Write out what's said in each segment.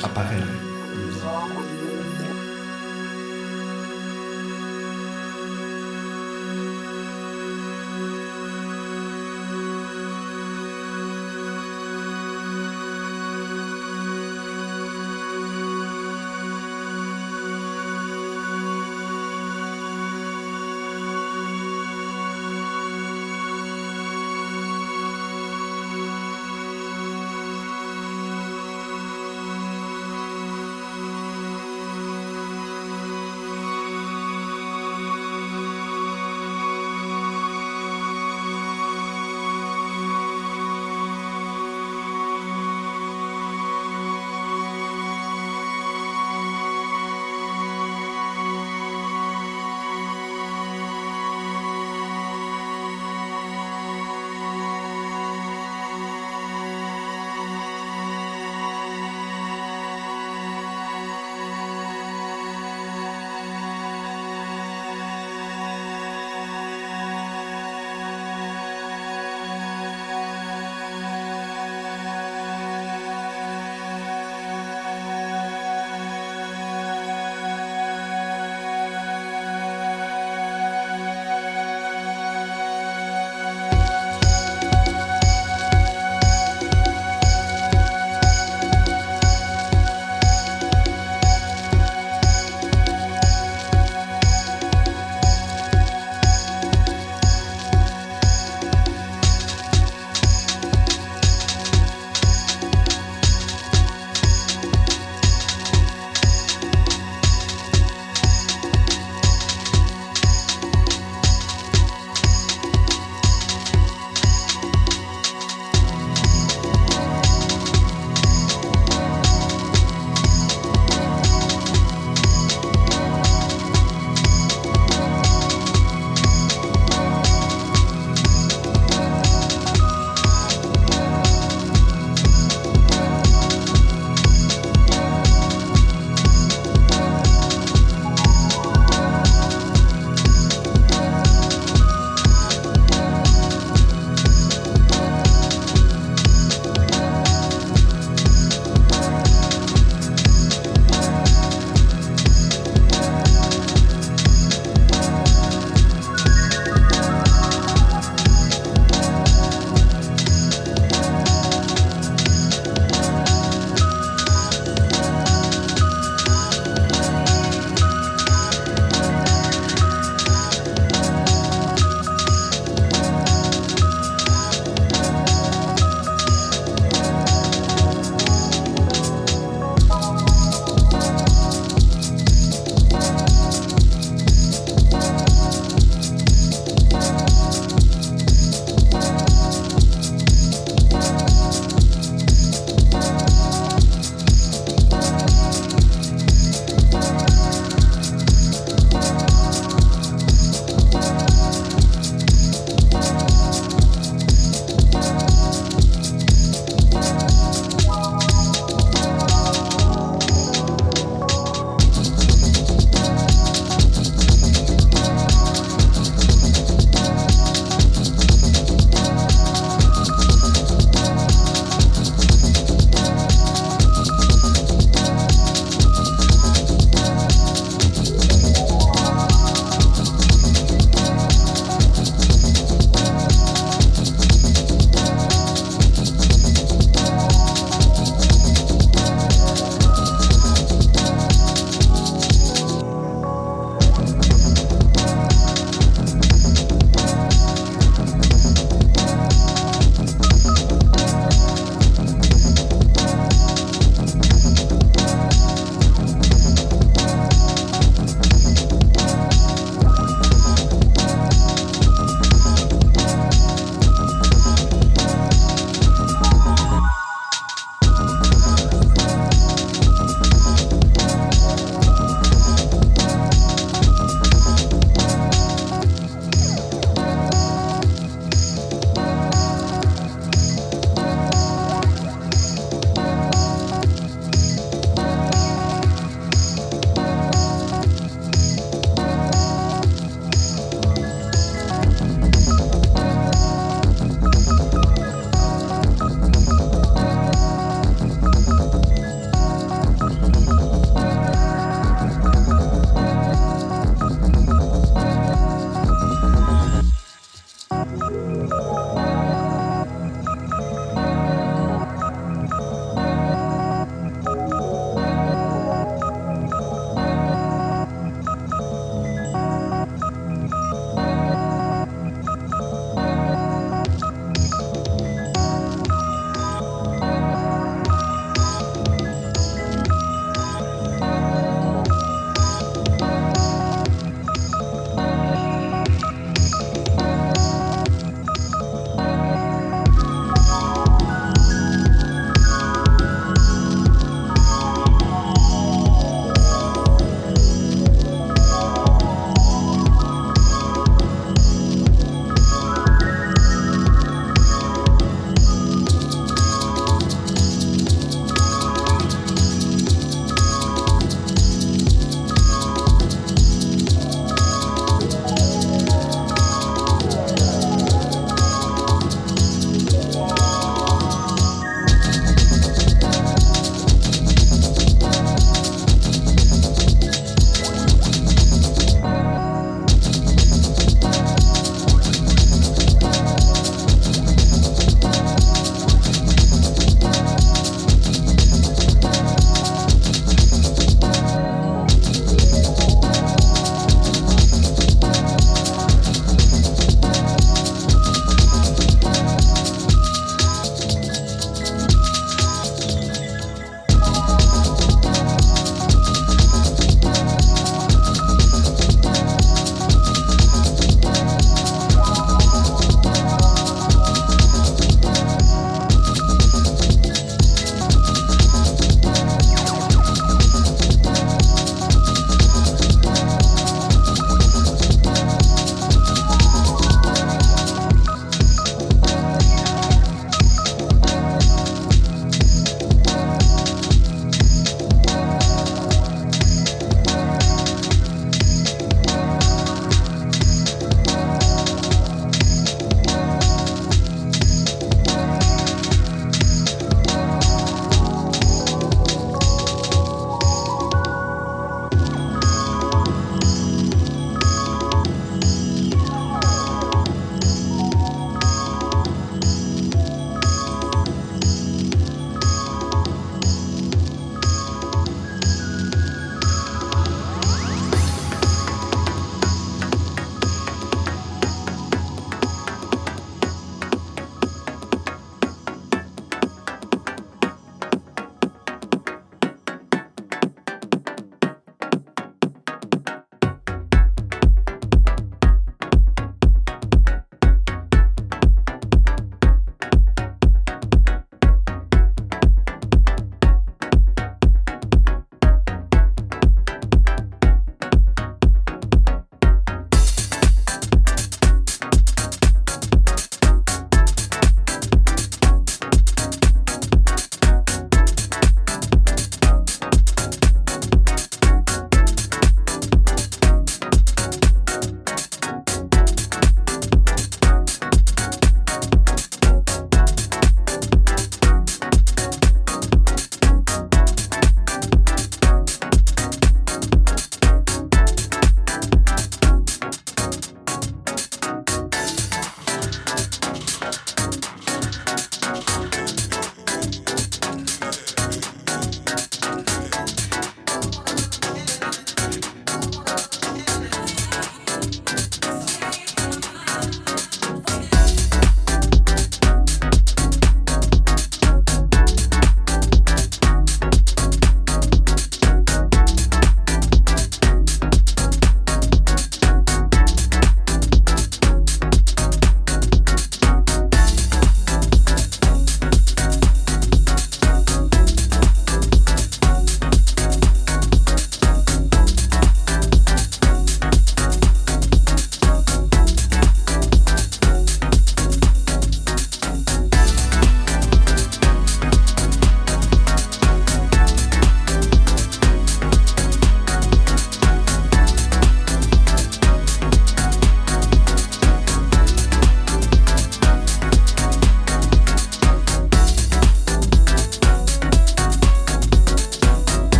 Appareil musique. Thank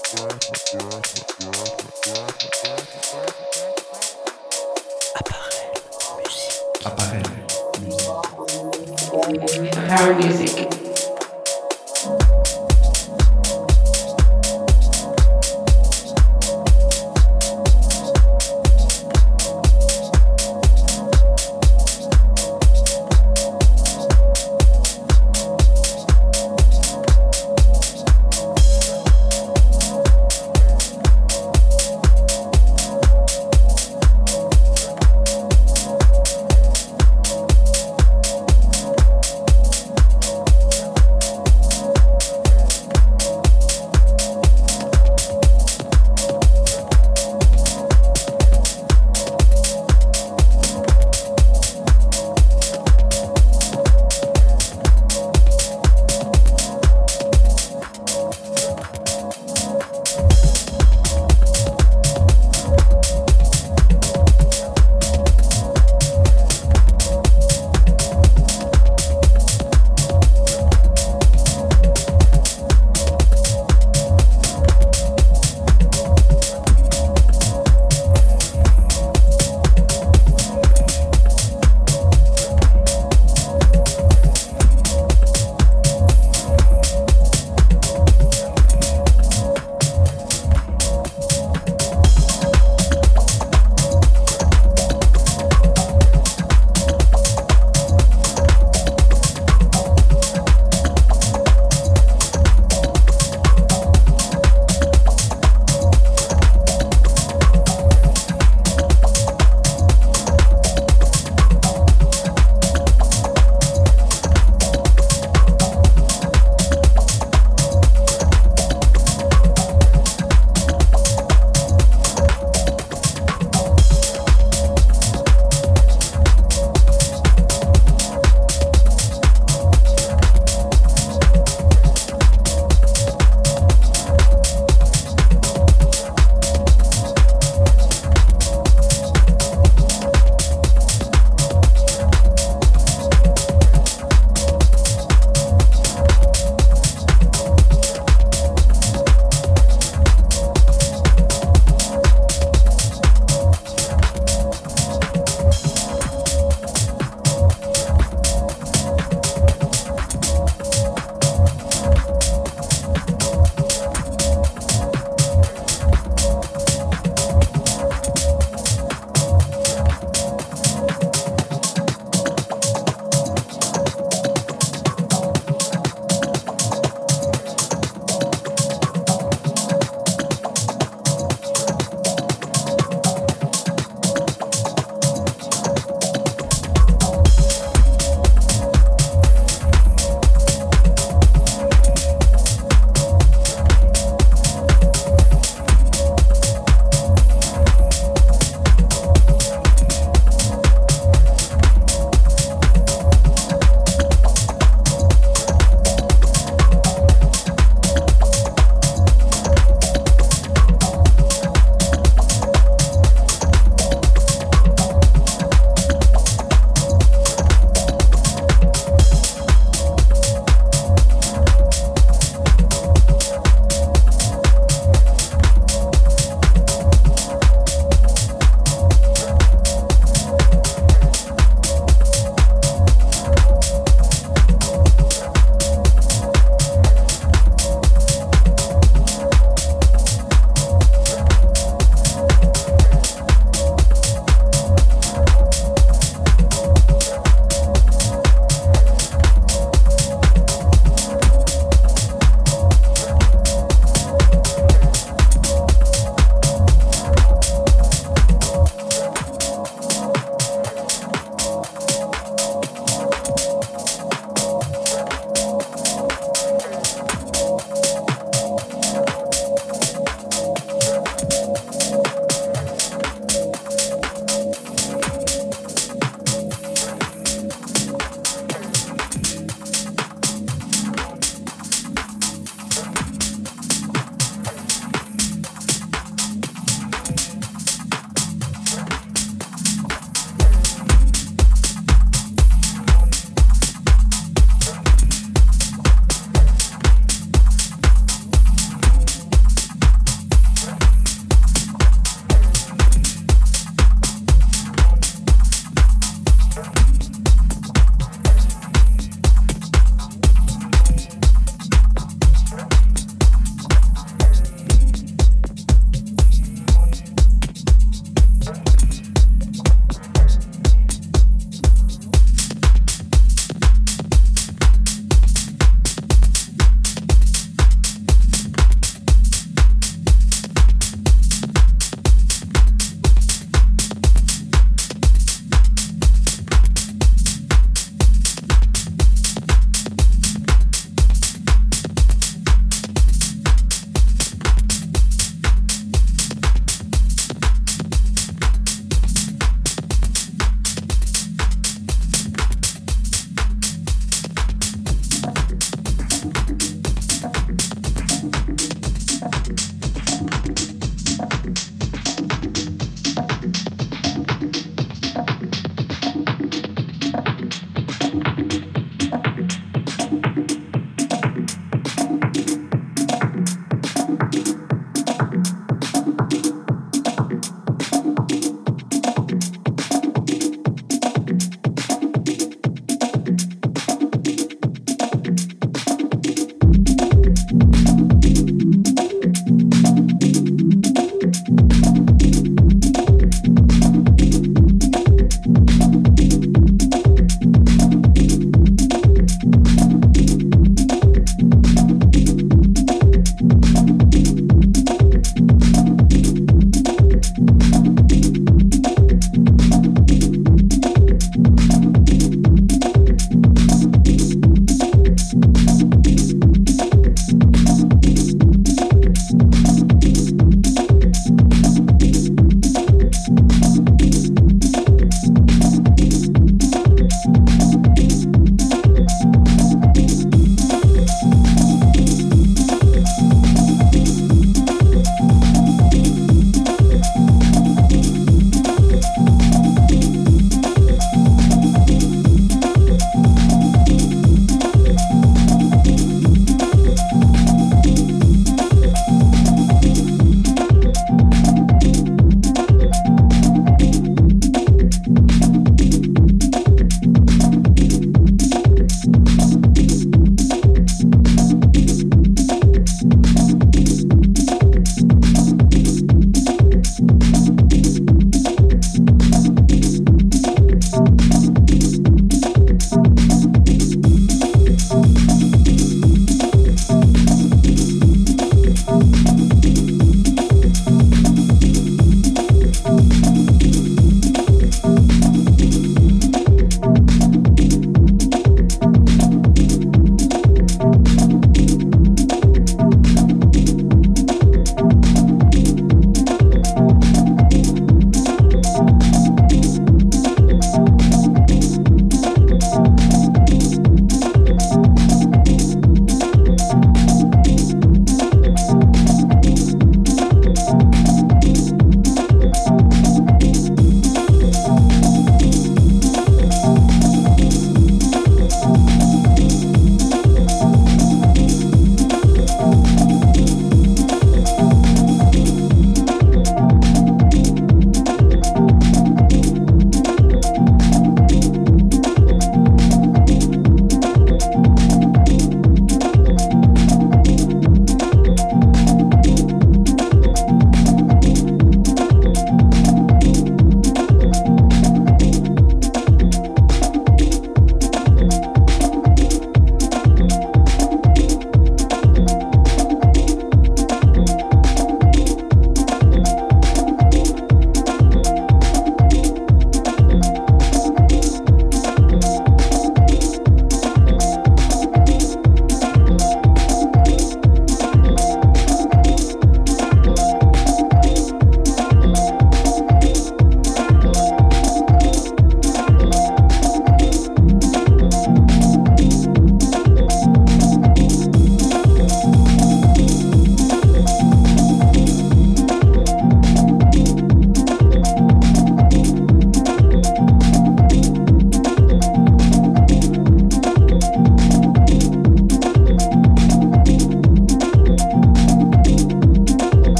Apparel Music. Apparel Music. Apparel Music.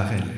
apaguen